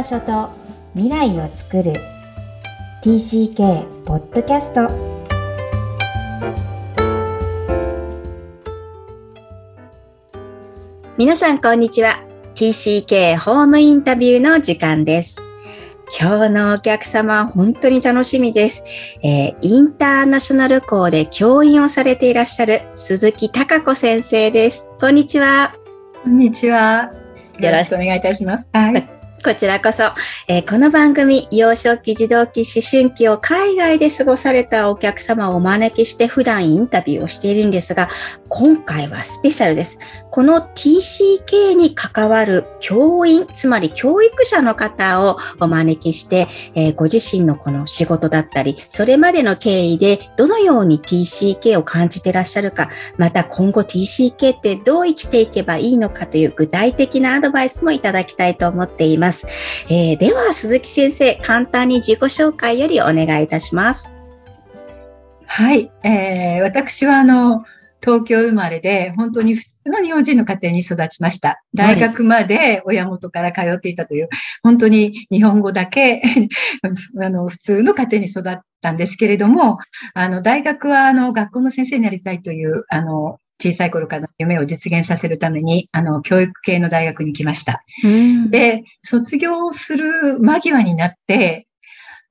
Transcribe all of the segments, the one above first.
場所と未来を作る TCK ポッドキャスト皆さんこんにちは TCK ホームインタビューの時間です今日のお客様、本当に楽しみです。えー、インターナショナル校で教員をされていらっしゃる鈴木孝子先生です。こんにちは。こんにちは。よろしくお願いいたします。はい。こちらこそ、えー、この番組、幼少期、児童期、思春期を海外で過ごされたお客様をお招きして普段インタビューをしているんですが、今回はスペシャルです。この TCK に関わる教員、つまり教育者の方をお招きして、えー、ご自身のこの仕事だったり、それまでの経緯でどのように TCK を感じてらっしゃるか、また今後 TCK ってどう生きていけばいいのかという具体的なアドバイスもいただきたいと思っています。ます。えー、では、鈴木先生、簡単に自己紹介よりお願いいたします。はい、えー、私はあの、東京生まれで、本当に普通の日本人の家庭に育ちました。大学まで親元から通っていたという、はい、本当に日本語だけ あの、普通の家庭に育ったんですけれども、あの、大学はあの、学校の先生になりたいという、あの、小さい頃からの夢を実現させるために、あの、教育系の大学に来ました。で、卒業する間際になって、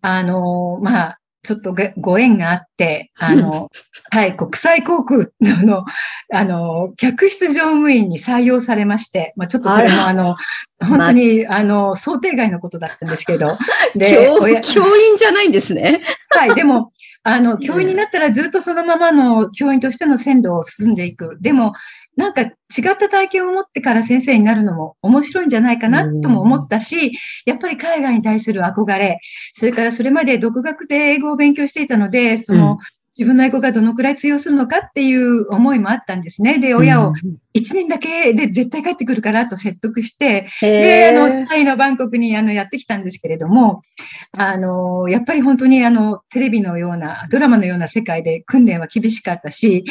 あの、まあ、ちょっとご縁があって、あの、はい、国際航空の、あの、客室乗務員に採用されまして、まあ、ちょっとこれもあの、本当に、まあの、想定外のことだったんですけど。で、教員じゃないんですね。はい、でも、あの、教員になったらずっとそのままの教員としての線路を進んでいく。でも、なんか違った体験を持ってから先生になるのも面白いんじゃないかなとも思ったし、やっぱり海外に対する憧れ、それからそれまで独学で英語を勉強していたので、その、自分の英語がどのくらい通用するのかっていう思いもあったんですね。で、親を1年だけで絶対帰ってくるからと説得して、で、あの、タイのバンコクにあのやってきたんですけれども、あの、やっぱり本当にあの、テレビのような、ドラマのような世界で訓練は厳しかったし、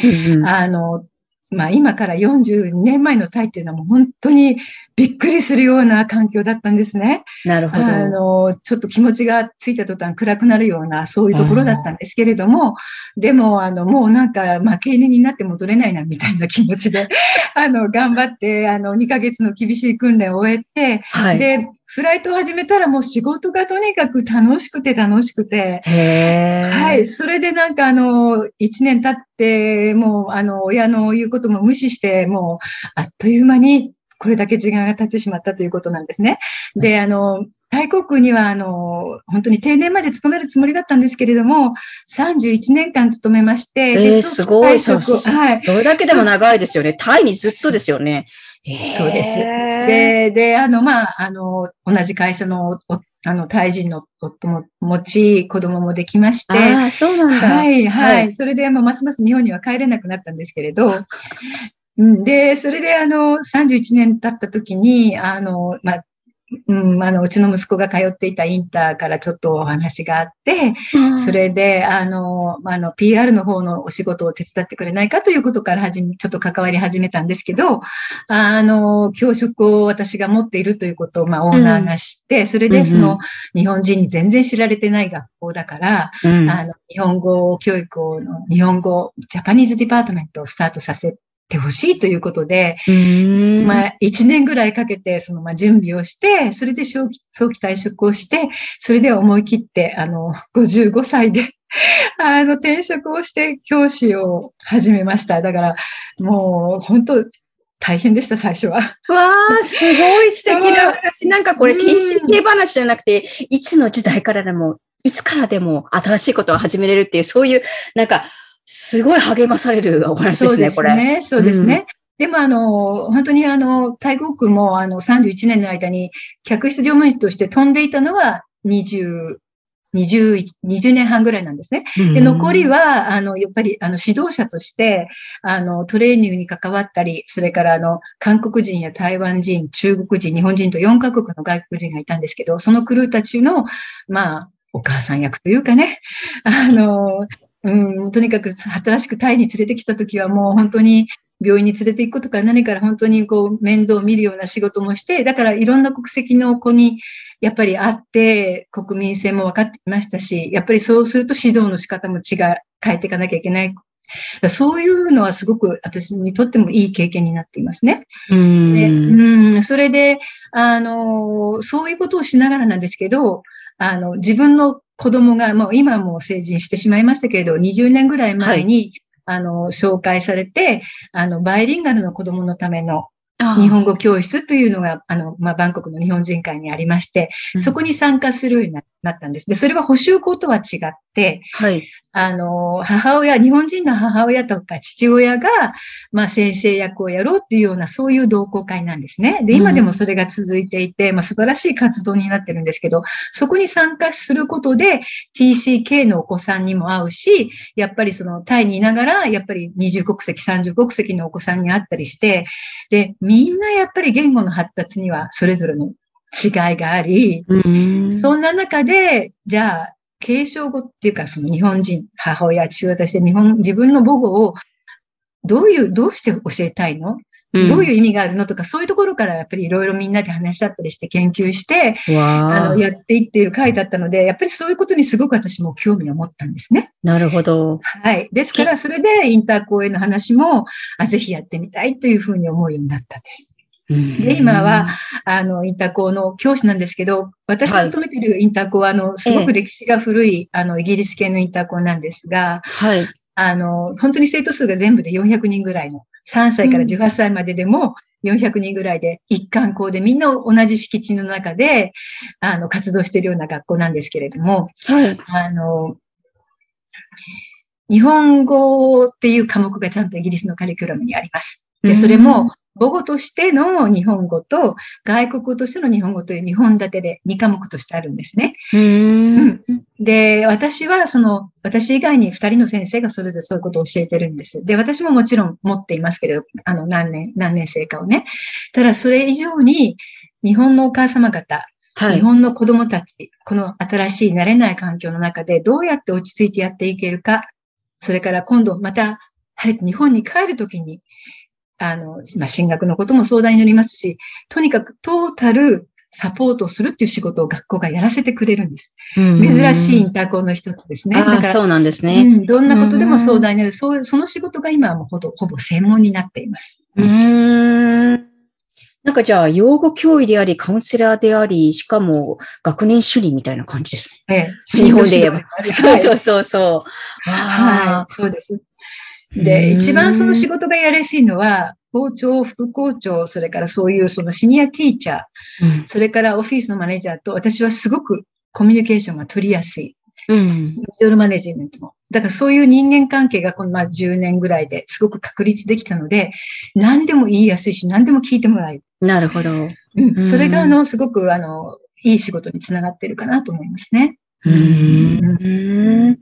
あの、まあ今から42年前のタイっていうのはもう本当にびっくりするような環境だったんですね。なるほど。あの、ちょっと気持ちがついた途端暗くなるようなそういうところだったんですけれども、でもあのもうなんか負け犬になって戻れないなみたいな気持ちで、あの頑張ってあの2ヶ月の厳しい訓練を終えて、はい、で、フライトを始めたらもう仕事がとにかく楽しくて楽しくて、はい。それでなんかあの、1年経って、もうあの、親の言うことも無視して、もうあっという間にこれだけ時間が経ってしまったということなんですね。で、あの、タイ国には、あの、本当に定年まで勤めるつもりだったんですけれども、31年間勤めまして、えー、すごい。はい。どれだけでも長いですよね。タイにずっとですよね。そうです。で、で、あの、まあ、あの、同じ会社の、あの、タイ人の夫も持ち、子供もできまして。ああ、そうなんだ。はい、はい。それで、まあ、ますます日本には帰れなくなったんですけれど、で、それで、あの、31年経った時に、あの、まあ、うん、あの、うちの息子が通っていたインターからちょっとお話があって、それで、あの、あの、PR の方のお仕事を手伝ってくれないかということから始め、ちょっと関わり始めたんですけど、あの、教職を私が持っているということを、まあ、オーナーが知って、それで、その、日本人に全然知られてない学校だから、あの、日本語教育を、日本語、 Japanese department をスタートさせてほしいということで、まあ、一年ぐらいかけて、その、まあ、準備をして、それで早期早期退職をして、それで思い切って、あの、55歳で あの、転職をして教師を始めました。だから、もう、本当大変でした、最初は。わあ、すごい素敵な話。なんかこれ、TCK 話じゃなくて、いつの時代からでも、いつからでも新しいことを始めれるっていう、そういう、なんか、すごい励まされるお話ですね、これ。そうですね、そうですね。うん、でも、あの、本当にあの、太国もあの、31年の間に、客室乗務員として飛んでいたのは20、20、20年半ぐらいなんですね。で、残りは、あの、やっぱり、あの、指導者として、あの、トレーニングに関わったり、それから、あの、韓国人や台湾人、中国人、日本人と4カ国の外国人がいたんですけど、そのクルーたちの、まあ、お母さん役というかね、あの、うん、とにかく新しくタイに連れてきたときはもう本当に、病院に連れて行くことから何から本当にこう面倒を見るような仕事もして、だからいろんな国籍の子にやっぱり会って国民性も分かってきましたし、やっぱりそうすると指導の仕方も違う、変えていかなきゃいけないそういうのはすごく私にとってもいい経験になっていますね。うんでうんそれで、あの、そういうことをしながらなんですけど、あの、自分の子供が、もう今もう成人してしまいましたけれど、20年ぐらい前に、はい、あの、紹介されて、あの、バイリンガルの子供のための日本語教室というのが、あの、まあ、バンコクの日本人会にありまして、そこに参加するようになったんです。で、それは補修校とは違って、はい。あの、母親、日本人の母親とか父親が、まあ、先生役をやろうっていうような、そういう同好会なんですね。で、今でもそれが続いていて、うん、まあ、素晴らしい活動になってるんですけど、そこに参加することで、TCK のお子さんにも会うし、やっぱりその、タイにいながら、やっぱり20国籍、30国籍のお子さんに会ったりして、で、みんなやっぱり言語の発達にはそれぞれの違いがあり、うん、そんな中で、じゃあ、継承語っていうか、その日本人、母親、父親として日本、自分の母語をどういう、どうして教えたいの、うん、どういう意味があるのとか、そういうところからやっぱりいろいろみんなで話し合ったりして研究して、あの、やっていっている回だったので、やっぱりそういうことにすごく私も興味を持ったんですね。なるほど。はい。ですから、それでインター公演の話も、あぜひやってみたいというふうに思うようになったんです。で、今は、あの、インターコの教師なんですけど、私が勤めているインターコは、あの、すごく歴史が古い、あの、イギリス系のインターコなんですが、はい。あの、本当に生徒数が全部で400人ぐらいの、3歳から18歳まででも400人ぐらいで、一貫校でみんな同じ敷地の中で、あの、活動しているような学校なんですけれども、はい。あの、日本語っていう科目がちゃんとイギリスのカリキュラムにあります。で、それも、母語としての日本語と外国語としての日本語という日本立てで2科目としてあるんですね。で、私はその、私以外に2人の先生がそれぞれそういうことを教えてるんです。で、私ももちろん持っていますけれど、あの、何年、何年生かをね。ただ、それ以上に、日本のお母様方、はい、日本の子供たち、この新しい慣れない環境の中でどうやって落ち着いてやっていけるか、それから今度また日本に帰るときにあの、まあ、進学のことも相談に乗りますし、とにかくトータルサポートをするっていう仕事を学校がやらせてくれるんです。珍しいインターコンの一つですね。だからそうなんですね、うん。どんなことでも相談になる。そうその仕事が今はもうほぼほぼ専門になっています。うん。なんかじゃあ、養護教諭であり、カウンセラーであり、しかも学年主任みたいな感じですね。ええ、日本で言えば。そうそうそうそう。はい、そうです。で、一番その仕事がやりやすいのは、校長、副校長、それからそういうそのシニアティーチャー、うん、それからオフィスのマネージャーと私はすごくコミュニケーションが取りやすい。うん、ミドルマネジメントも。だからそういう人間関係がこのまあ10年ぐらいですごく確立できたので、何でも言いやすいし、何でも聞いてもらえる。なるほど。うん。それがあの、すごくあの、いい仕事につながっているかなと思いますね。うん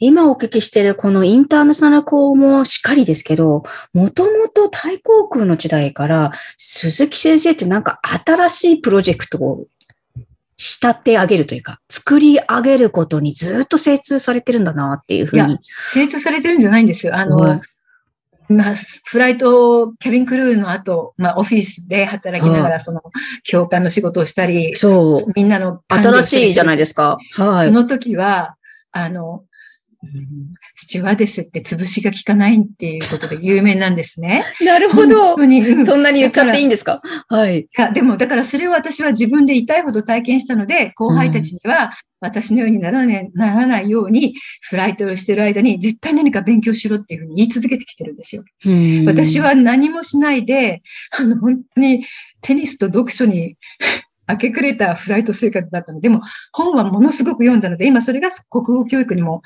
今お聞きしているこのインターナショナル校もしっかりですけど、もともとタイ航空の時代から鈴木先生ってなんか新しいプロジェクトを仕立て上げるというか、作り上げることにずっと精通されてるんだなっていうふうに。精通されてるんじゃないんですよ。あの、まあ、フライト、キャビンクルーの後、まあ、オフィスで働きながら、その、教官の仕事をしたり、そう。みんなの。新しいじゃないですか。はい。その時は、あの、スチュワーデスって潰しが効かないっていうことで有名なん。ですね。なるほど。そん。なに言っちゃっていいん。ですかはい。いや、でも、だからそれを私は自分で痛いほど体験したので、後輩たちには、私のようにならないならないように、フライトをしてる間に絶対何か勉強しろっていうふうに言い続けてきてるん。ですよ。私は何もしないで、あの、本当にテニスと読書に明け暮れたフライト生活だったので、でも本はものすごく読んだので、今それが国語教育にも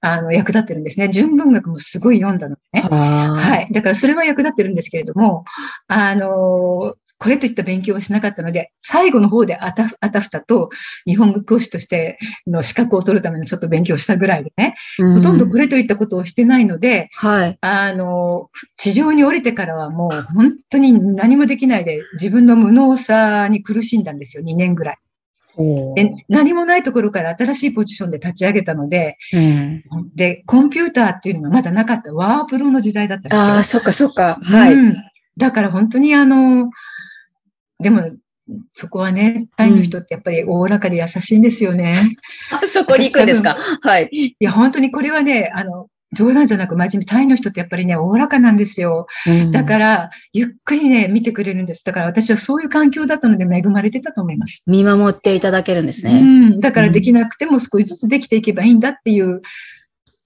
あの役立ってるんですね。純文学もすごい読んだのでね。はい。だからそれは役立ってるんですけれども、あの、これといった勉強はしなかったので、最後の方であたあたふたと日本語講師としての資格を取るためのちょっと勉強したぐらいでね、ほとんどこれといったことをしてないので、はい。あの、地上に降りてからはもう本当に何もできないで自分の無能さに苦しんだんですよ、2年ぐらい。で何もないところから新しいポジションで立ち上げたので、うん、で、コンピューターっていうのがまだなかったワープロの時代だったんですよ。ああ、そっかそっか。はい、うん。だから本当にあの、でも、そこはね、タイの人ってやっぱりおおらかで優しいんですよね。うん、そこに行くんですか？はい。いや、本当にこれはね、あの、冗談じゃなく真面目、タイの人ってやっぱりね、おおらかなんですよ。うん、だから、ゆっくりね、見てくれるんです。だから私はそういう環境だったので恵まれてたと思います。見守っていただけるんですね。うん。だからできなくても少しずつできていけばいいんだっていう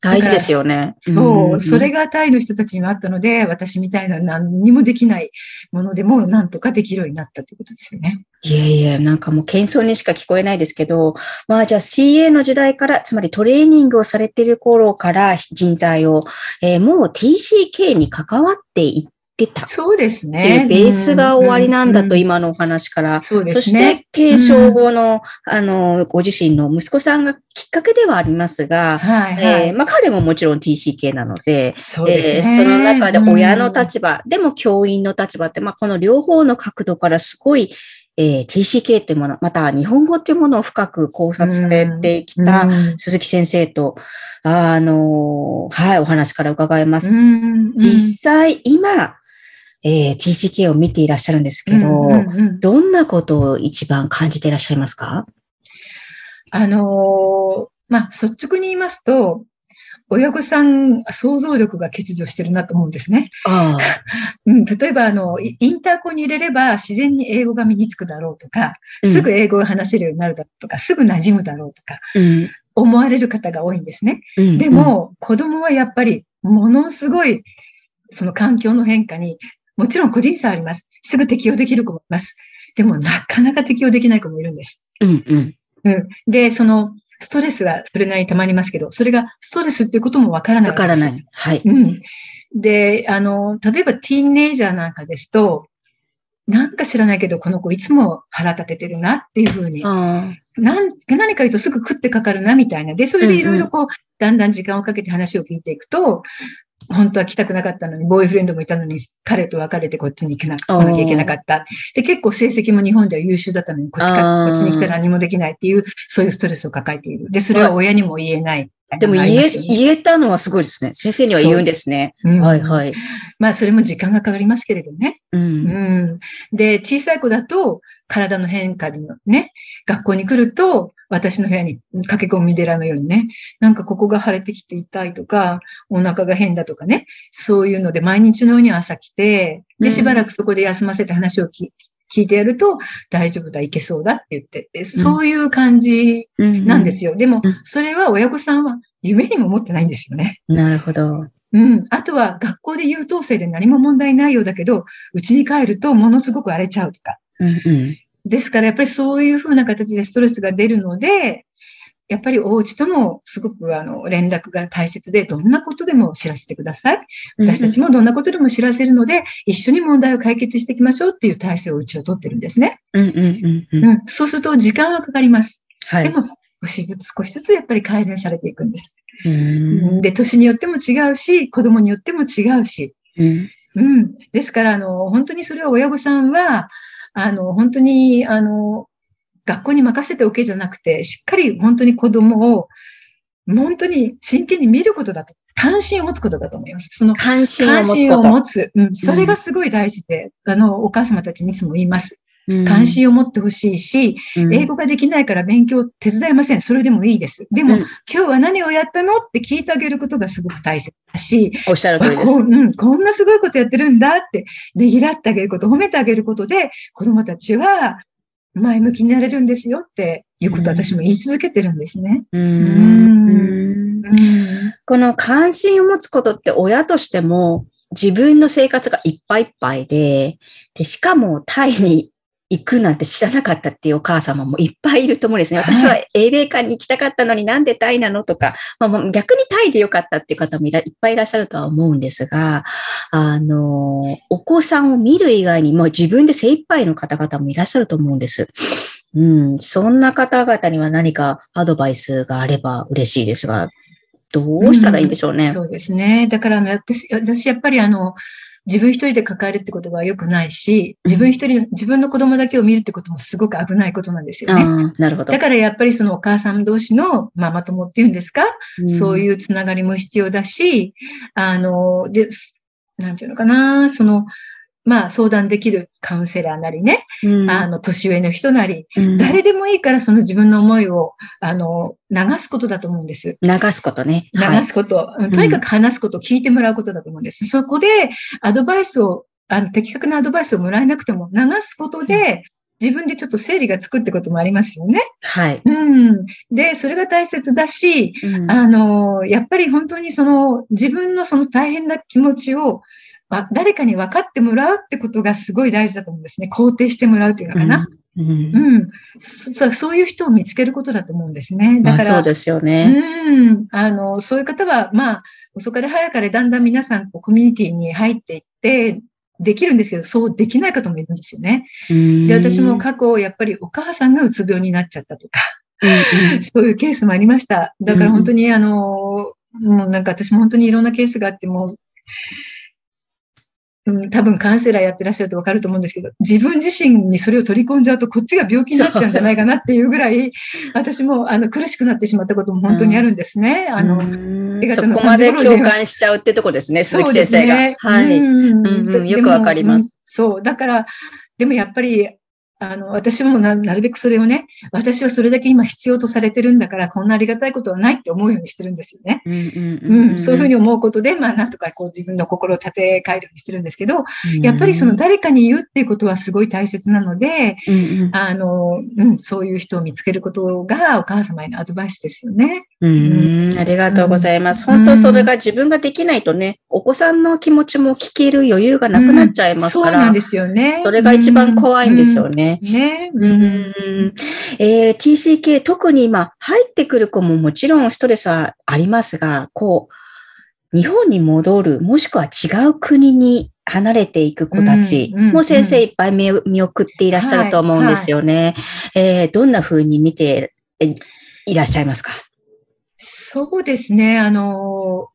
大事ですよね。そう、それがタイの人たちにはあったので、私みたいな何にもできないものでもなんとかできるようになったということですよね。いえいえ、なんかもう謙遜にしか聞こえないですけど、まあじゃあ CA の時代から、つまりトレーニングをされている頃から人材を、えー、もう TCK に関わっていってた。そうですね。ベースが終わりなんだと、今のお話から。そうですね。そして、継承後の、あの、ご自身の息子さんがきっかけではありますが、はいはい、えー、まあ彼ももちろん TCK なので、そで、ね、えー、その中で親の立場、でも教員の立場って、まあこの両方の角度からすごい、えー、TCK というもの、また日本語というものを深く考察されてきた鈴木先生と、あの、はい、お話から伺います。実際今、えー、TCK を見ていらっしゃるんですけど、うんうんうん、どんなことを一番感じていらっしゃいますか？あのー、まあ、率直に言いますと、親御さん、想像力が欠如してるなと思うんですね。あ うん、例えばあの、インターコンに入れれば自然に英語が身につくだろうとか、すぐ英語が話せるようになるだとか、すぐ馴染むだろうとか、うん、思われる方が多いんですね。うん、でも、子供はやっぱりものすごいその環境の変化にもちろん個人差あります。すぐ適用できる子もいます。でもなかなか適用できない子もいるんです。うんうん。うん。で、その、ストレスがそれなりにたまりますけど、それがストレスっていうこともわからない。わからない。はい。うん。で、あの、例えばティーンネイジャーなんかですと、なんか知らないけど、この子いつも腹立ててるなっていうふうに。なん何か言うとすぐ食ってかかるなみたいな。で、それでいろいろこう、うんうん、だんだん時間をかけて話を聞いていくと、本当は来たくなかったのに、ボーイフレンドもいたのに、彼と別れてこっちに行けなきゃいけなかった。で、結構成績も日本では優秀だったのに、こっちか、こっちに来たら何もできないっていう、そういうストレスを抱えている。で、それは親にも言えない。でも言え、言えたのはすごいですね。先生には言うんですね。うん、はいはい。まあ、それも時間がかかりますけれどね。うん。うん、で、小さい子だと、体の変化のね、学校に来ると、私の部屋に駆け込み寺のようにね、なんかここが腫れてきて痛いとか、お腹が変だとかね、そういうので毎日のように朝来て、で、しばらくそこで休ませて話を聞いてやると、大丈夫だ、いけそうだって言ってて、そういう感じなんですよ。でも、それは親御さんは夢にも思ってないんですよね。なるほど。うん。あとは学校で優等生で何も問題ないようだけど、家に帰るとものすごく荒れちゃうとか。うんうん、ですからやっぱりそういうふうな形でストレスが出るので、やっぱりお家ともすごくあの連絡が大切で、どんなことでも知らせてください。私たちもどんなことでも知らせるので、一緒に問題を解決していきましょうっていう体制をうちは取ってるんですね。そうすると時間はかかります。はい、でも、少しずつ少しずつやっぱり改善されていくんです。うんで、年によっても違うし、子供によっても違うし。うん、うん、ですから、あの、本当にそれは親御さんは、あの、本当に、あの、学校に任せておけじゃなくて、しっかり本当に子供を、本当に真剣に見ることだと。関心を持つことだと思います。その関心を持つ。うん。それがすごい大事で、うん、あの、お母様たちにいつも言います。関心を持ってほしいし、うん、英語ができないから勉強手伝いません。それでもいいです。でも、うん、今日は何をやったのって聞いてあげることがすごく大切だし、おっしゃる通りです。うん、こんなすごいことやってるんだって、ねぎらってあげること、褒めてあげることで、子供たちは前向きになれるんですよっていうことを私も言い続けてるんですね。この関心を持つことって親としても自分の生活がいっぱいいっぱいで、で、しかもタイに行くなんて知らなかったっていうお母様もいっぱいいると思うんですね。私は英米館に行きたかったのになんでタイなのとか、まあ、逆にタイでよかったっていう方もいっぱいいらっしゃるとは思うんですが、あの、お子さんを見る以外にも自分で精一杯の方々もいらっしゃると思うんです。うん、そんな方々には何かアドバイスがあれば嬉しいですが、どうしたらいいんでしょうね。うん、そうですね。だからあの私、私やっぱりあの、自分一人で抱えるってことが良くないし、自分一人、自分の子供だけを見るってこともすごく危ないことなんですよね。なるほど。だからやっぱりそのお母さん同士のママ友っていうんですか、うん、そういうつながりも必要だし、あの、で、なんていうのかな、その、まあ、相談できるカウンセラーなりね、うん、あの、年上の人なり、うん、誰でもいいからその自分の思いを、あの、流すことだと思うんです。流すことね。流すこと。はい、とにかく話すこと、聞いてもらうことだと思うんです。そこで、アドバイスを、あの、的確なアドバイスをもらえなくても、流すことで、自分でちょっと整理がつくってこともありますよね。はい。うん。で、それが大切だし、うん、あの、やっぱり本当にその、自分のその大変な気持ちを、誰かに分かってもらうってことがすごい大事だと思うんですね。肯定してもらうっていうのかな。うん、うんそ。そういう人を見つけることだと思うんですね。だから、そうですよね。うん。あの、そういう方は、まあ、遅かれ早かれだんだん皆さんこうコミュニティに入っていって、できるんですけど、そうできない方もいるんですよね。で、私も過去、やっぱりお母さんがうつ病になっちゃったとか、そういうケースもありました。だから本当に、あの、もうなんか私も本当にいろんなケースがあって、もう、うん、多分カウンセラーやってらっしゃるとわかると思うんですけど、自分自身にそれを取り込んじゃうと、こっちが病気になっちゃうんじゃないかなっていうぐらい、私もあの苦しくなってしまったことも本当にあるんですね。あの、そこまで共感しちゃうってとこですね、鈴木先生が。ね、はい、うんうん。よくわかります。そう。だから、でもやっぱり、あの、私もなるべくそれをね、私はそれだけ今必要とされてるんだから、こんなありがたいことはないって思うようにしてるんですよね。うん、そういうふうに思うことで、まあ、なんとかこう自分の心を立て替えるようにしてるんですけど、やっぱりその誰かに言うっていうことはすごい大切なので、うんうん、あの、うん、そういう人を見つけることがお母様へのアドバイスですよね。うん、ありがとうございます。本当それが自分ができないとね、お子さんの気持ちも聞ける余裕がなくなっちゃいますから、そうなんですよね。それが一番怖いんですよね。ね。うん。えー、TCK、特に今、入ってくる子ももちろんストレスはありますが、こう、日本に戻る、もしくは違う国に離れていく子たちも先生いっぱい見送っていらっしゃると思うんですよね。はいはい、えー、どんな風に見ていらっしゃいますか？そうですね。あの、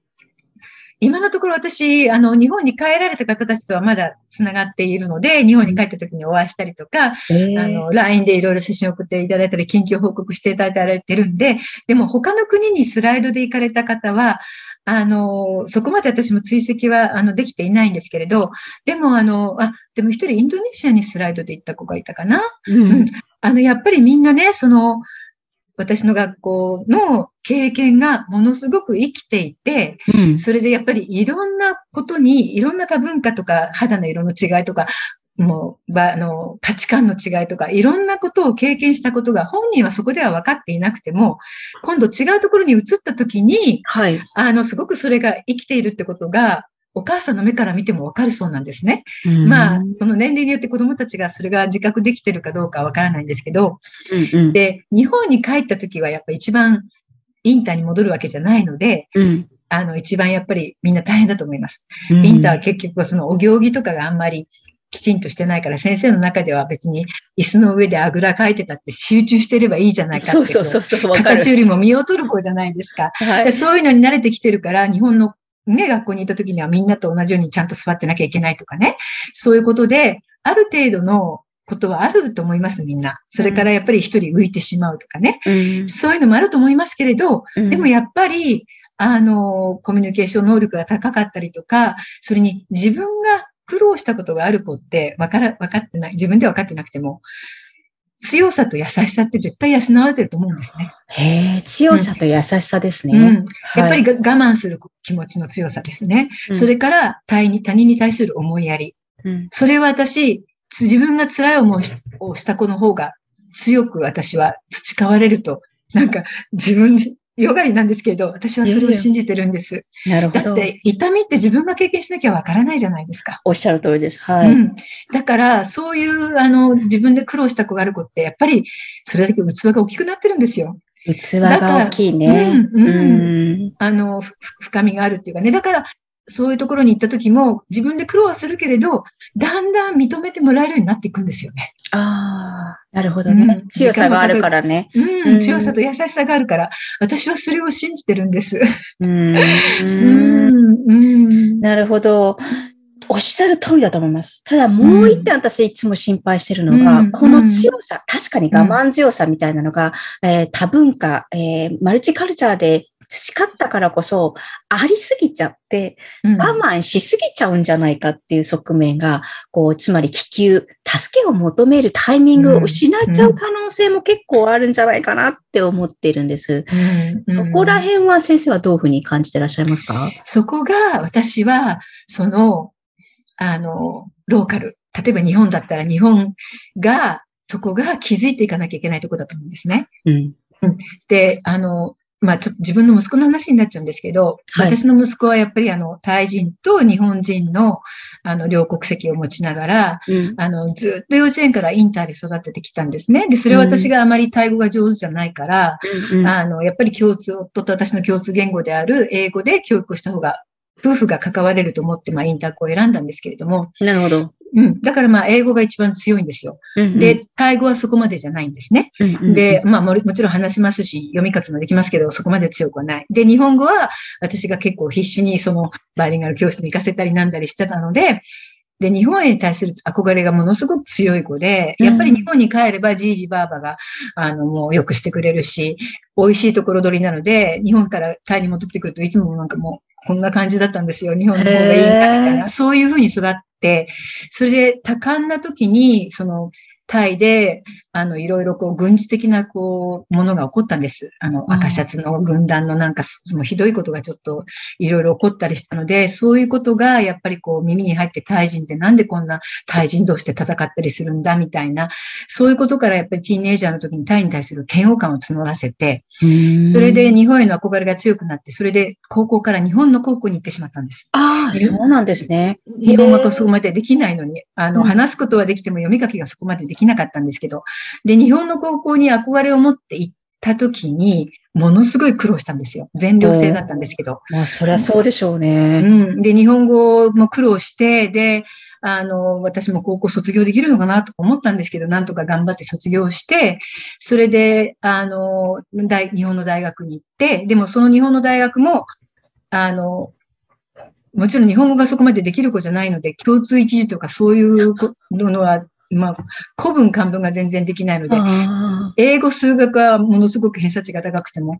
今のところ私、あの、日本に帰られた方たちとはまだ繋がっているので、日本に帰った時にお会いしたりとか、えー、あの、LINE でいろいろ写真を送っていただいたり、緊急報告していただいてるんで、でも他の国にスライドで行かれた方は、あの、そこまで私も追跡は、あの、できていないんですけれど、でも、あの、あ、でも一人インドネシアにスライドで行った子がいたかな？うん、うん、あの、やっぱりみんなね、その、私の学校の経験がものすごく生きていて、うん、それでやっぱりいろんなことに、いろんな多文化とか肌の色の違いとか、もう、あの、価値観の違いとか、いろんなことを経験したことが、本人はそこでは分かっていなくても、今度違うところに移った時に、はい。あの、すごくそれが生きているってことが、お母さんの目から見てもわかるそうなんですね。まあ、その年齢によって子供たちがそれが自覚できてるかどうかわからないんですけど、うんうん、で、日本に帰った時はやっぱ一番インターに戻るわけじゃないので、うん、あの、一番やっぱりみんな大変だと思います。うん、インターは結局そのお行儀とかがあんまりきちんとしてないから、先生の中では別に椅子の上であぐらかいてたって集中してればいいじゃないかって。そうそうそうそう、形 よりも身を取る子じゃないですか。はい、そういうのに慣れてきてるから、日本のね、学校に行った時にはみんなと同じようにちゃんと座ってなきゃいけないとかね。そういうことで、ある程度のことはあると思います、みんな。それからやっぱり一人浮いてしまうとかね。うん、そういうのもあると思いますけれど、うん、でもやっぱり、あの、コミュニケーション能力が高かったりとか、それに自分が苦労したことがある子って分から、分かってない、自分で分かってなくても、強さと優しさって絶対養われてると思うんですね。へえ、強さと優しさですね。うん、やっぱり我慢する気持ちの強さですね。うん、それから他人他人に対する思いやり。うん、それは私、自分が辛い思いをした子の方が強く私は培われると、なんか自分よがりなんですけど、私はそれを信じてるんです。なるほど。だって、痛みって自分が経験しなきゃわからないじゃないですか。おっしゃる通りです。はい。うん、だから、そういう、あの、自分で苦労した子がある子って、やっぱり、それだけ器が大きくなってるんですよ。器が大きいね。うん、うん。あの、深みがあるっていうかね。だから、そういうところに行った時も、自分で苦労はするけれど、だんだん認めてもらえるようになっていくんですよね。ああ、なるほどね、うん、強さがあるからね、うん。強さと優しさがあるから、私はそれを信じてるんです。うん。うん。なるほど。おっしゃる通りだと思います。ただもう一点私いつも心配してるのが、うんこの強さ、確かに我慢強さみたいなのが、えー多文化、えーマルチカルチャーで培ったからこそ、ありすぎちゃって、うん我慢しすぎちゃうんじゃないかっていう側面が、こう、つまり気球、助けを求めるタイミングを失っちゃう可能性も結構あるんじゃないかなって思ってるんです。うんそこら辺は先生はどういうふうに感じてらっしゃいますか？そこが私は、その、あの、ローカル。例えば日本だったら日本が、そこが気づいていかなきゃいけないところだと思うんですね。うん。で、あの、まあ、ちょっと自分の息子の話になっちゃうんですけど、はい私の息子はやっぱりあの、タイ人と日本人の、あの、両国籍を持ちながら、うん。あの、ずっと幼稚園からインターで育ててきたんですね。で、それは私があまりタイ語が上手じゃないから、うんあの、やっぱり共通、夫と私の共通言語である英語で教育をした方が、夫婦が関われると思って、まあ、インターコを選んだんですけれども、なるほど。うん。だからまあ、英語が一番強いんですよ。うんで、、タイ語はそこまでじゃないんですね。うんうんで、まあも、もちろん話せますし、読み書きもできますけど、そこまで強くはない。で、日本語は、私が結構必死にその、バイリンガル教室に行かせたりなんだりしてたので、で、日本に対する憧れがものすごく強い子で、やっぱり日本に帰ればじいじばあばが、あの、もうよくしてくれるし、美味しいところ取りなので、日本からタイに戻ってくるといつもなんかもう、こんな感じだったんですよ。日本の方がいいな、みたいな。そういうふうに育って、それで多感な時に、その、タイで、あの、いろいろこう、軍事的な、こう、ものが起こったんです。あの、うん赤シャツの軍団のなんか、そのひどいことがちょっと、いろいろ起こったりしたので、そういうことが、やっぱりこう、耳に入って、タイ人ってなんでこんなタイ人同士で戦ったりするんだ、みたいな、そういうことから、やっぱりティーンエイジャーの時にタイに対する嫌悪感を募らせて、うんそれで日本への憧れが強くなって、それで高校から日本の高校に行ってしまったんです。ああ、そうなんですね。日本語がそこまでできないのに、あの、うん話すことはできても読み書きがそこまでできなかったんですけど、で、日本の高校に憧れを持って行った時に、ものすごい苦労したんですよ。全寮制だったんですけど。まあ、そりゃそうでしょうね。うん。で、日本語も苦労して、で、あの、私も高校卒業できるのかなとか思ったんですけど、なんとか頑張って卒業して、それで、あの、大日本の大学に行って、でもその日本の大学も、あの、もちろん日本語がそこまでできる子じゃないので、共通一時とかそういうのは、まあ、古文漢文が全然できないので、あ英語、数学はものすごく偏差値が高くても、っ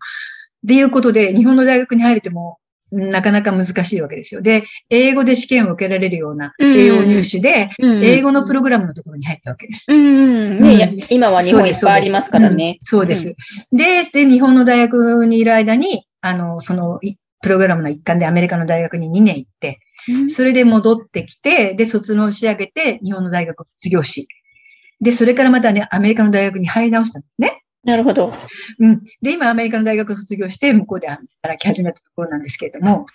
ていうことで、日本の大学に入れても、なかなか難しいわけですよ。で、英語で試験を受けられるようなうん栄養入試で、うん英語のプログラムのところに入ったわけです。今は日本いっぱいありますからね。そうです。で、で、日本の大学にいる間に、あの、その、いプログラムの一環でアメリカの大学に2年行って、うんそれで戻ってきて、で、卒業し上げて、日本の大学を卒業し、で、それからまたね、アメリカの大学に入り直したんですね。なるほど。うん。で、今アメリカの大学を卒業して、向こうで働き始めたところなんですけれども、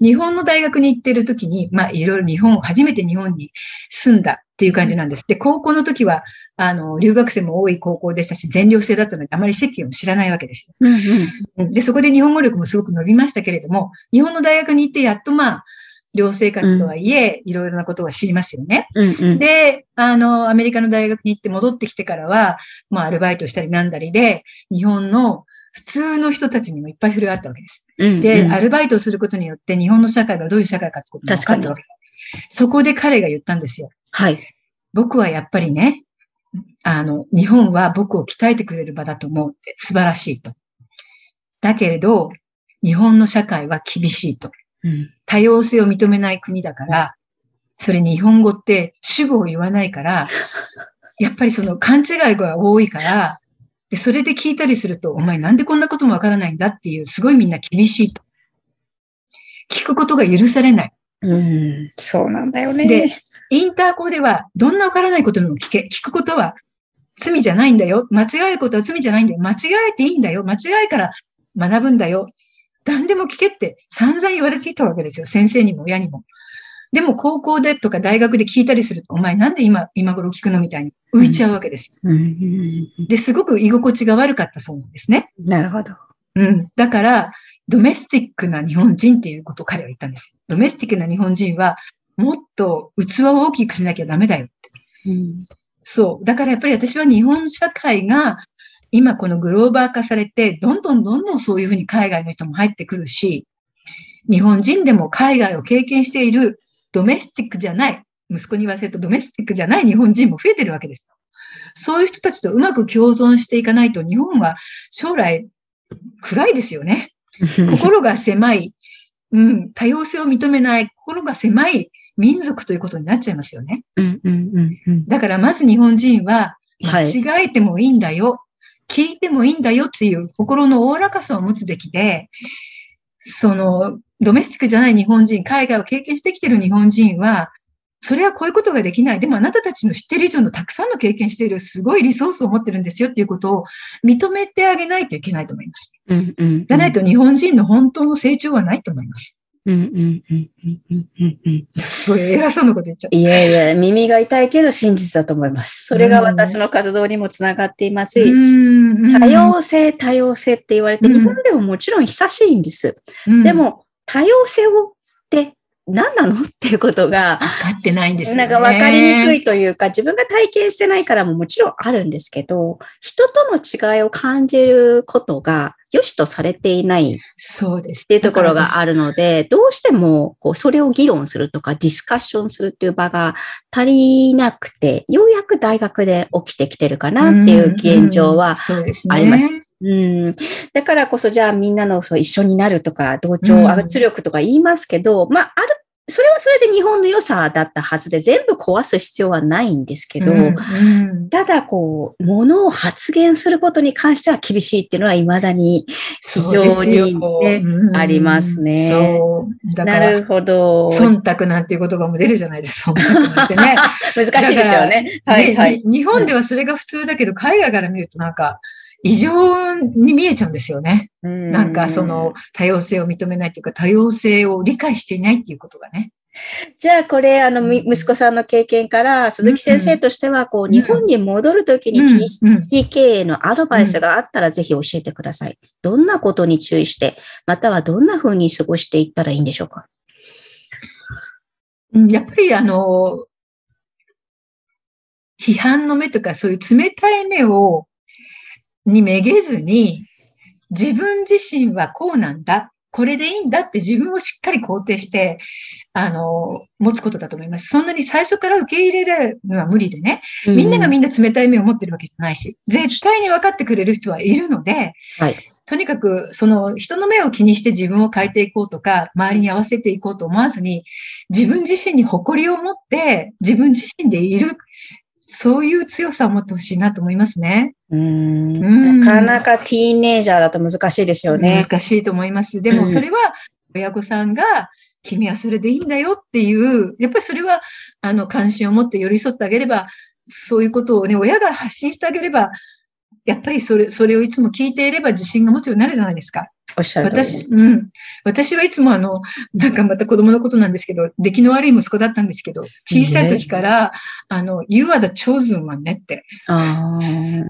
日本の大学に行ってる時に、まあ、いろいろ日本、初めて日本に住んだっていう感じなんです。で、高校の時は、あの、留学生も多い高校でしたし、全寮制だったので、あまり世間を知らないわけですうん。うんで、そこで日本語力もすごく伸びましたけれども、日本の大学に行ってやっとまあ、寮生活とはいえ、いろいろなことが知りますよね。うんうん。で、あの、アメリカの大学に行って戻ってきてからは、まあ、アルバイトしたりなんだりで、日本の普通の人たちにもいっぱい触れ合ったわけです。うんで、うんアルバイトをすることによって、日本の社会がどういう社会かってことが分かったわけです。そこで彼が言ったんですよ。はい。僕はやっぱりね、あの、日本は僕を鍛えてくれる場だと思うって素晴らしいと。だけれど、日本の社会は厳しいと。うん多様性を認めない国だから、それに日本語って主語を言わないから、やっぱりその勘違いが多いから、で、それで聞いたりすると、お前なんでこんなこともわからないんだっていう、すごいみんな厳しいと。聞くことが許されない。うん。そうなんだよね。で、インターコでは、どんなわからないことにも聞け、聞くことは罪じゃないんだよ。間違えることは罪じゃないんだよ。間違えていいんだよ。間違えから学ぶんだよ。何でも聞けって散々言われていたわけですよ。先生にも親にも。でも高校でとか大学で聞いたりすると、お前なんで今、今頃聞くのみたいに浮いちゃうわけです。うんうんで、すごく居心地が悪かったそうなんですね。うんなるほど。うん。だから、ドメスティックな日本人っていうことを彼は言ったんですよ。ドメスティックな日本人は、もっと器を大きくしなきゃダメだよって。うんそう。だからやっぱり私は日本社会が今このグローバー化されて、どんどんどんどんそういうふうに海外の人も入ってくるし、日本人でも海外を経験しているドメスティックじゃない、息子に言わせるとドメスティックじゃない日本人も増えてるわけですよ。そういう人たちとうまく共存していかないと日本は将来暗いですよね。心が狭い、うん、多様性を認めない、心が狭い民族ということになっちゃいますよね。だからまず日本人は、間違えてもいいんだよ、はい、聞いてもいいんだよっていう心のおおらかさを持つべきで、その、ドメスティックじゃない日本人、海外を経験してきてる日本人は、それはこういうことができない。でもあなたたちの知ってる以上のたくさんの経験しているすごいリソースを持ってるんですよっていうことを認めてあげないといけないと思います。うんうん、じゃないと日本人の本当の成長はないと思います。すごい偉そうなこと言っちゃった。いやいや、耳が痛いけど真実だと思います。それが私の活動にもつながっています。し、多様性、多様性って言われて、日本でももちろん久しいんです。でも、多様性をって何なの？っていうことが、分かってないんですよ、ね、なんか分かりにくいというか、自分が体験してないからももちろんあるんですけど、人との違いを感じることが良しとされていないそうです。っていうところがあるので、どうしてもこうそれを議論するとかディスカッションするっていう場が足りなくて、ようやく大学で起きてきてるかなっていう現状はあります。うん、だからこそ、じゃあみんなのそう一緒になるとか、同調圧力とか言いますけど、うん、まあ、あるそれはそれで日本の良さだったはずで全部壊す必要はないんですけど、うんうん、ただこう、ものを発言することに関しては厳しいっていうのは未だに非常に、ねうん、ありますね。なるほど。忖度なんていう言葉も出るじゃないですか。忖度ね。難しいですよね。はい、はい、日本ではそれが普通だけど、海外から見るとなんか、異常に見えちゃうんですよね。なんかその多様性を認めないというか多様性を理解していないっていうことがね。じゃあこれ、あの、息子さんの経験から、鈴木先生としては、こう、日本に戻るときに地域経営のアドバイスがあったら、ぜひ教えてください。どんなことに注意して、またはどんなふうに過ごしていったらいいんでしょうか？やっぱり、あの、批判の目とか、そういう冷たい目をにめげずに、自分自身はこうなんだ。これでいいんだって自分をしっかり肯定して、あの、持つことだと思います。そんなに最初から受け入れるのは無理でね。みんながみんな冷たい目を持ってるわけじゃないし、絶対に分かってくれる人はいるので、はい、とにかく、その人の目を気にして自分を変えていこうとか、周りに合わせていこうと思わずに、自分自身に誇りを持って、自分自身でいるそういう強さを持ってほしいなと思いますね。うんなかなかティーネイジャーだと難しいですよね。難しいと思います。でもそれは親御さんが、君はそれでいいんだよっていう、やっぱりそれは、あの、関心を持って寄り添ってあげれば、そういうことをね、親が発信してあげれば、やっぱりそれ、それをいつも聞いていれば自信が持つようになるじゃないですか。おっしゃる私、うん。私はいつもあの、なんかまた子供のことなんですけど、出来の悪い息子だったんですけど、小さい時から、あの、You are the chosen one ねって。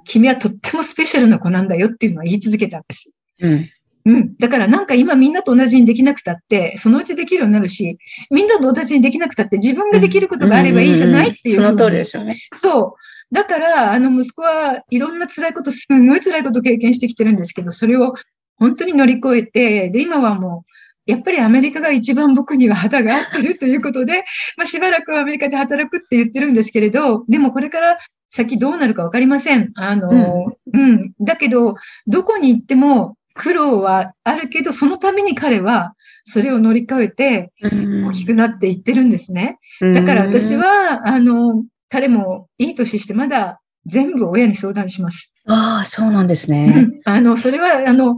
君はとってもスペシャルな子なんだよっていうのは言い続けたんです。うん。うん。だからなんか今みんなと同じにできなくたって、そのうちできるようになるし、みんなと同じにできなくたって自分ができることがあればいいじゃないっていう。その通りですよね。そう。だから、あの息子はいろんな辛いこと、すごい辛いことを経験してきてるんですけど、それを本当に乗り越えて、で、今はもう、やっぱりアメリカが一番僕には肌が合ってるということで、まあ、しばらくはアメリカで働くって言ってるんですけれど、でもこれから先どうなるかわかりません。あの、うん、うん。だけど、どこに行っても苦労はあるけど、そのために彼はそれを乗り越えて大きくなっていってるんですね。だから私は、あの、彼もいい年してまだ全部親に相談します。ああ、そうなんですね。あの、それは、あの、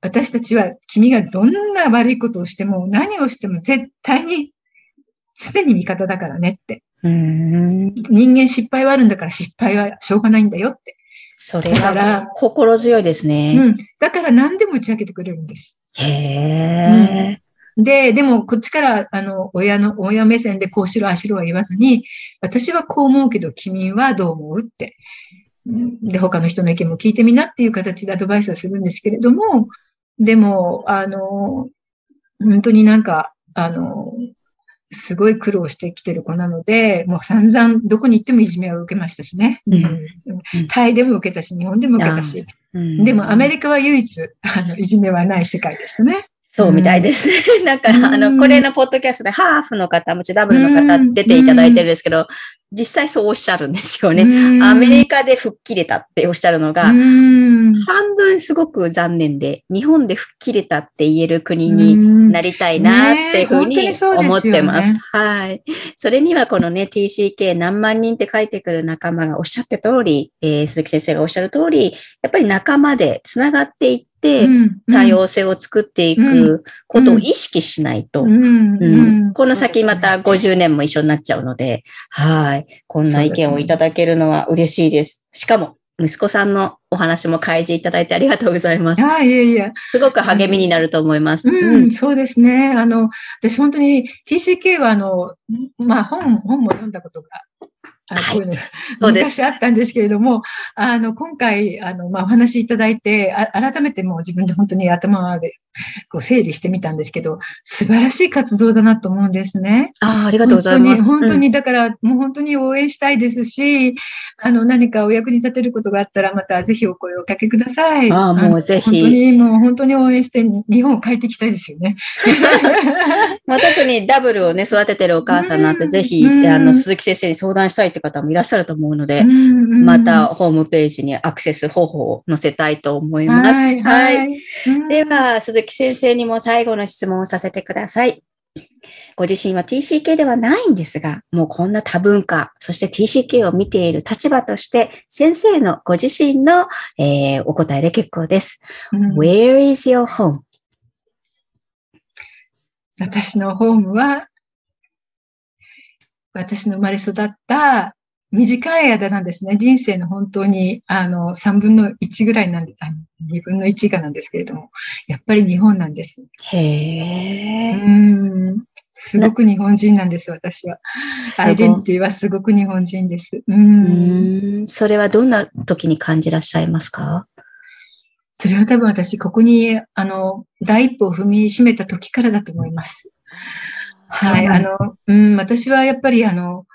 私たちは君がどんな悪いことをしても何をしても絶対に常に味方だからねって。人間失敗はあるんだから失敗はしょうがないんだよって。それは心強いですね。うん。だから何でも打ち明けてくれるんです。へえ、うん、で、でもこっちから、あの、親の、親目線でこうしろ、ああしろは言わずに、私はこう思うけど君はどう思うって。で、他の人の意見も聞いてみなっていう形でアドバイスはするんですけれども、でも、あの、本当になんか、あの、すごい苦労してきてる子なので、もう散々どこに行ってもいじめを受けましたしね。うん、タイでも受けたし、日本でも受けたし。うん、でもアメリカは唯一、あの、いじめはない世界でしたね。そうみたいですね。なんか、あの、これのポッドキャストでハーフの方、もちろんダブルの方出ていただいてるんですけど、実際そうおっしゃるんですよね。アメリカで吹っ切れたっておっしゃるのが、半分すごく残念で、日本で吹っ切れたって言える国になりたいなっていうふうに思ってます。はい。それにはこのね、TCK 何万人って書いてくる仲間がおっしゃって通り、えー、鈴木先生がおっしゃる通り、やっぱり仲間で繋がっていって、多様性を作っていくことを意識しないと、この先また50年も一緒になっちゃうので、はい。こんな意見をいただけるのは嬉しいです。しかも、息子さんのお話も開示いただいてありがとうございます。あいやいや。すごく励みになると思います。うん、そうですね。あの、私本当に TCK はあの、まあ本、本も読んだことがあこういうの、はい、昔あったんですけれども、あの、今回、あの、まあ、お話いただいて、あ改めてもう自分で本当に頭で こう整理してみたんですけど、素晴らしい活動だなと思うんですね。ああ、ありがとうございます。本当に、本当に、だから、もう本当に応援したいですし、あの、何かお役に立てることがあったら、またぜひお声をおかけください。ああ、もうぜひ。本当に、もう本当に応援して、日本を変えていきたいですよね。まあ、特にダブルをね、育ててるお母さんなんて、ぜひ、あの、鈴木先生に相談したいって方もいらっしゃると思うので、またホームページにアクセス方法を載せたいと思います。はい。はい、では、鈴木先生にも最後の質問をさせてください。ご自身は TCK ではないんですが、もうこんな多文化、そして TCK を見ている立場として、先生のご自身の、えー、お答えで結構です。うん、Where is your home? 私のホームは、私の生まれ育った短い間なんですね。人生の本当に、あの、3分の1ぐらいなんで、あ2分の1以下なんですけれども、やっぱり日本なんです。へえ。うん。すごく日本人なんです、私は。アイデンティティはすごく日本人です。うん。それはどんな時に感じらっしゃいますか？それは多分私、ここに、あの、第一歩を踏みしめた時からだと思います。はい。あの、うん、私はやっぱり、あの、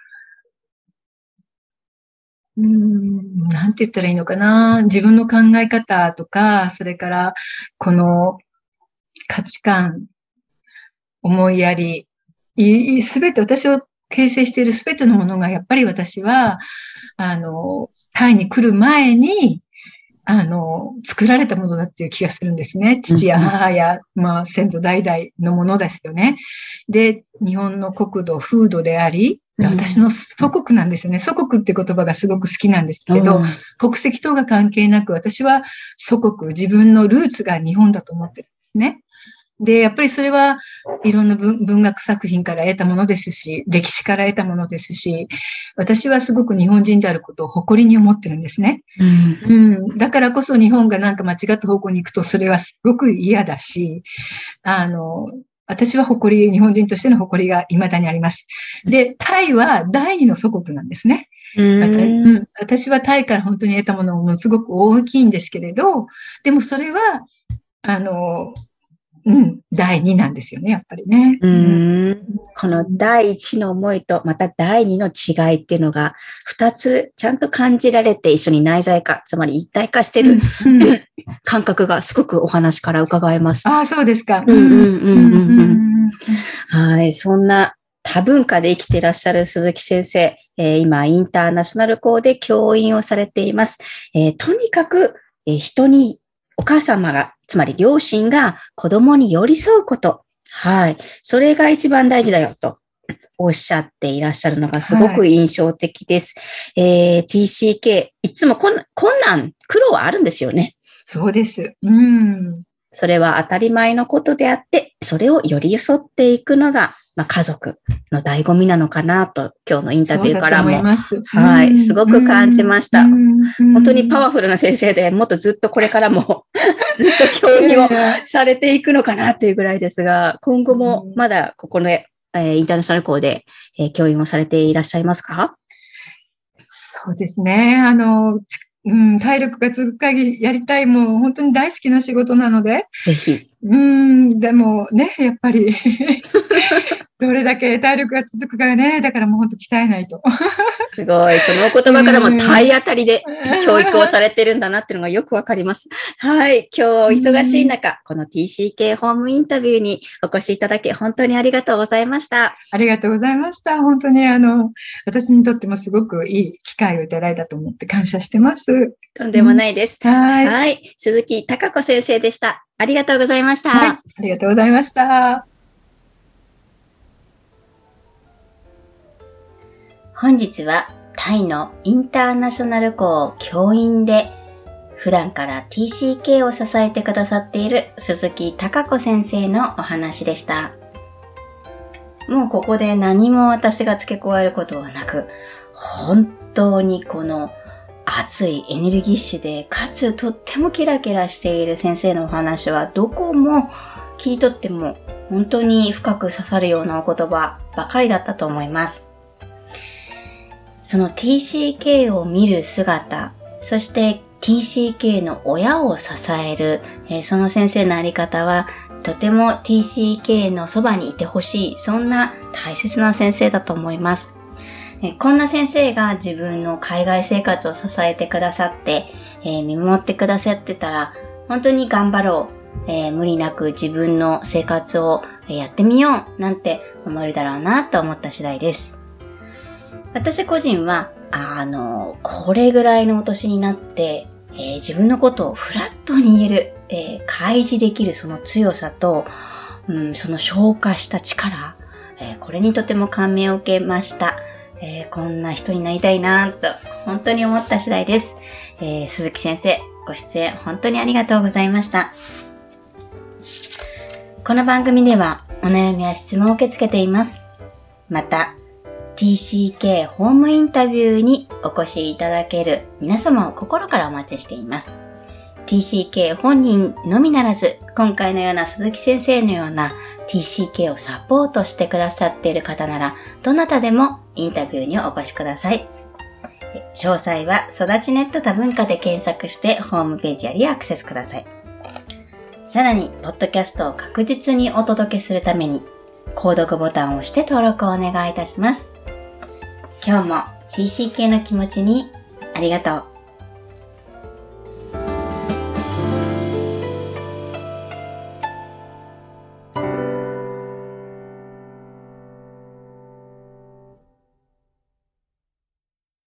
うん、なんて言ったらいいのかな？自分の考え方とか、それから、この価値観、思いやり、すべて私を形成しているすべてのものが、やっぱり私は、あの、タイに来る前に、あの、作られたものだっていう気がするんですね。父や母や、まあ、先祖代々のものですよね。で、日本の国土、風土であり、私の祖国なんですよね。祖国って言葉がすごく好きなんですけど、うん、国籍等が関係なく、私は祖国、自分のルーツが日本だと思ってるんですね。で、やっぱりそれはいろんな文学作品から得たものですし、歴史から得たものですし、私はすごく日本人であることを誇りに思ってるんですね。うん、うん、だからこそ日本がなんか間違った方向に行くとそれはすごく嫌だし、あの、私は誇り、日本人としての誇りが未だにあります。で、タイは第二の祖国なんですね。うん、私はタイから本当に得たものもすごく大きいんですけれど、でもそれは、あの、うん、第二なんですよね、やっぱりね。うん、この第一の思いと、また第二の違いっていうのが、二つちゃんと感じられて一緒に内在化、つまり一体化してる、うん、感覚がすごくお話から伺えます。ああ、そうですか。はい、そんな多文化で生きていらっしゃる鈴木先生、えー、今、インターナショナル校で教員をされています。えー、とにかく、えー、人にお母様が、つまり両親が子供に寄り添うこと。はい。それが一番大事だよとおっしゃっていらっしゃるのがすごく印象的です。はい、えー、TCK、いつも困難、苦労はあるんですよね。そうです。うん。それは当たり前のことであって、それを寄り添っていくのがまあ、家族の醍醐味なのかなと、今日のインタビューからも、はい、すごく感じました。本当にパワフルな先生でもっとずっとこれからも ずっと教員をされていくのかなっていうぐらいですが、今後もまだここの、えー、インターナショナル校で、えー、教員をされていらっしゃいますか？そうですね。あの、うん、体力が続く限りやりたい、もう本当に大好きな仕事なので。ぜひ。うん、でもね、やっぱり どれだけ体力が続くかね。だからもう本当鍛えないと。すごい。そのお言葉からも体当たりで教育をされてるんだなっていうのがよくわかります。はい。今日忙しい中、この TCK ホームインタビューにお越しいただき、本当にありがとうございました。ありがとうございました。本当にあの、私にとってもすごくいい機会をいただいたと思って感謝してます。とんでもないです。うん、はいはい。鈴木孝子先生でした。ありがとうございました。はい、ありがとうございました。本日はタイのインターナショナル校教員で普段から TCK を支えてくださっている鈴木孝子先生のお話でした。もうここで何も私が付け加えることはなく、本当にこの熱いエネルギッシュで、かつとってもキラキラしている先生のお話はどこも切り取っても本当に深く刺さるようなお言葉ばかりだったと思います。その TCK を見る姿、そして TCK の親を支える、えー、その先生のあり方は、とても TCK のそばにいてほしい、そんな大切な先生だと思います。えー、こんな先生が自分の海外生活を支えてくださって、えー、見守ってくださってたら、本当に頑張ろう。え無理なく自分の生活をやってみようなんて思えるだろうなと思った次第です。私個人は、あの、これぐらいのお年になって、えー、自分のことをフラットに言える、えー、開示できるその強さと、うん、その消化した力、えー、これにとても感銘を受けました。えこんな人になりたいなと、本当に思った次第です。え鈴木先生、ご出演本当にありがとうございました。この番組ではお悩みや質問を受け付けています。また、TCK ホームインタビューにお越しいただける皆様を心からお待ちしています。TCK 本人のみならず、今回のような鈴木先生のような TCK をサポートしてくださっている方なら、どなたでもインタビューにお越しください。詳細は育ちネット多文化で検索してホームページよりアクセスください。さらに、ポッドキャストを確実にお届けするために、購読ボタンを押して登録をお願いいたします。今日も TCK の気持ちにありがとう。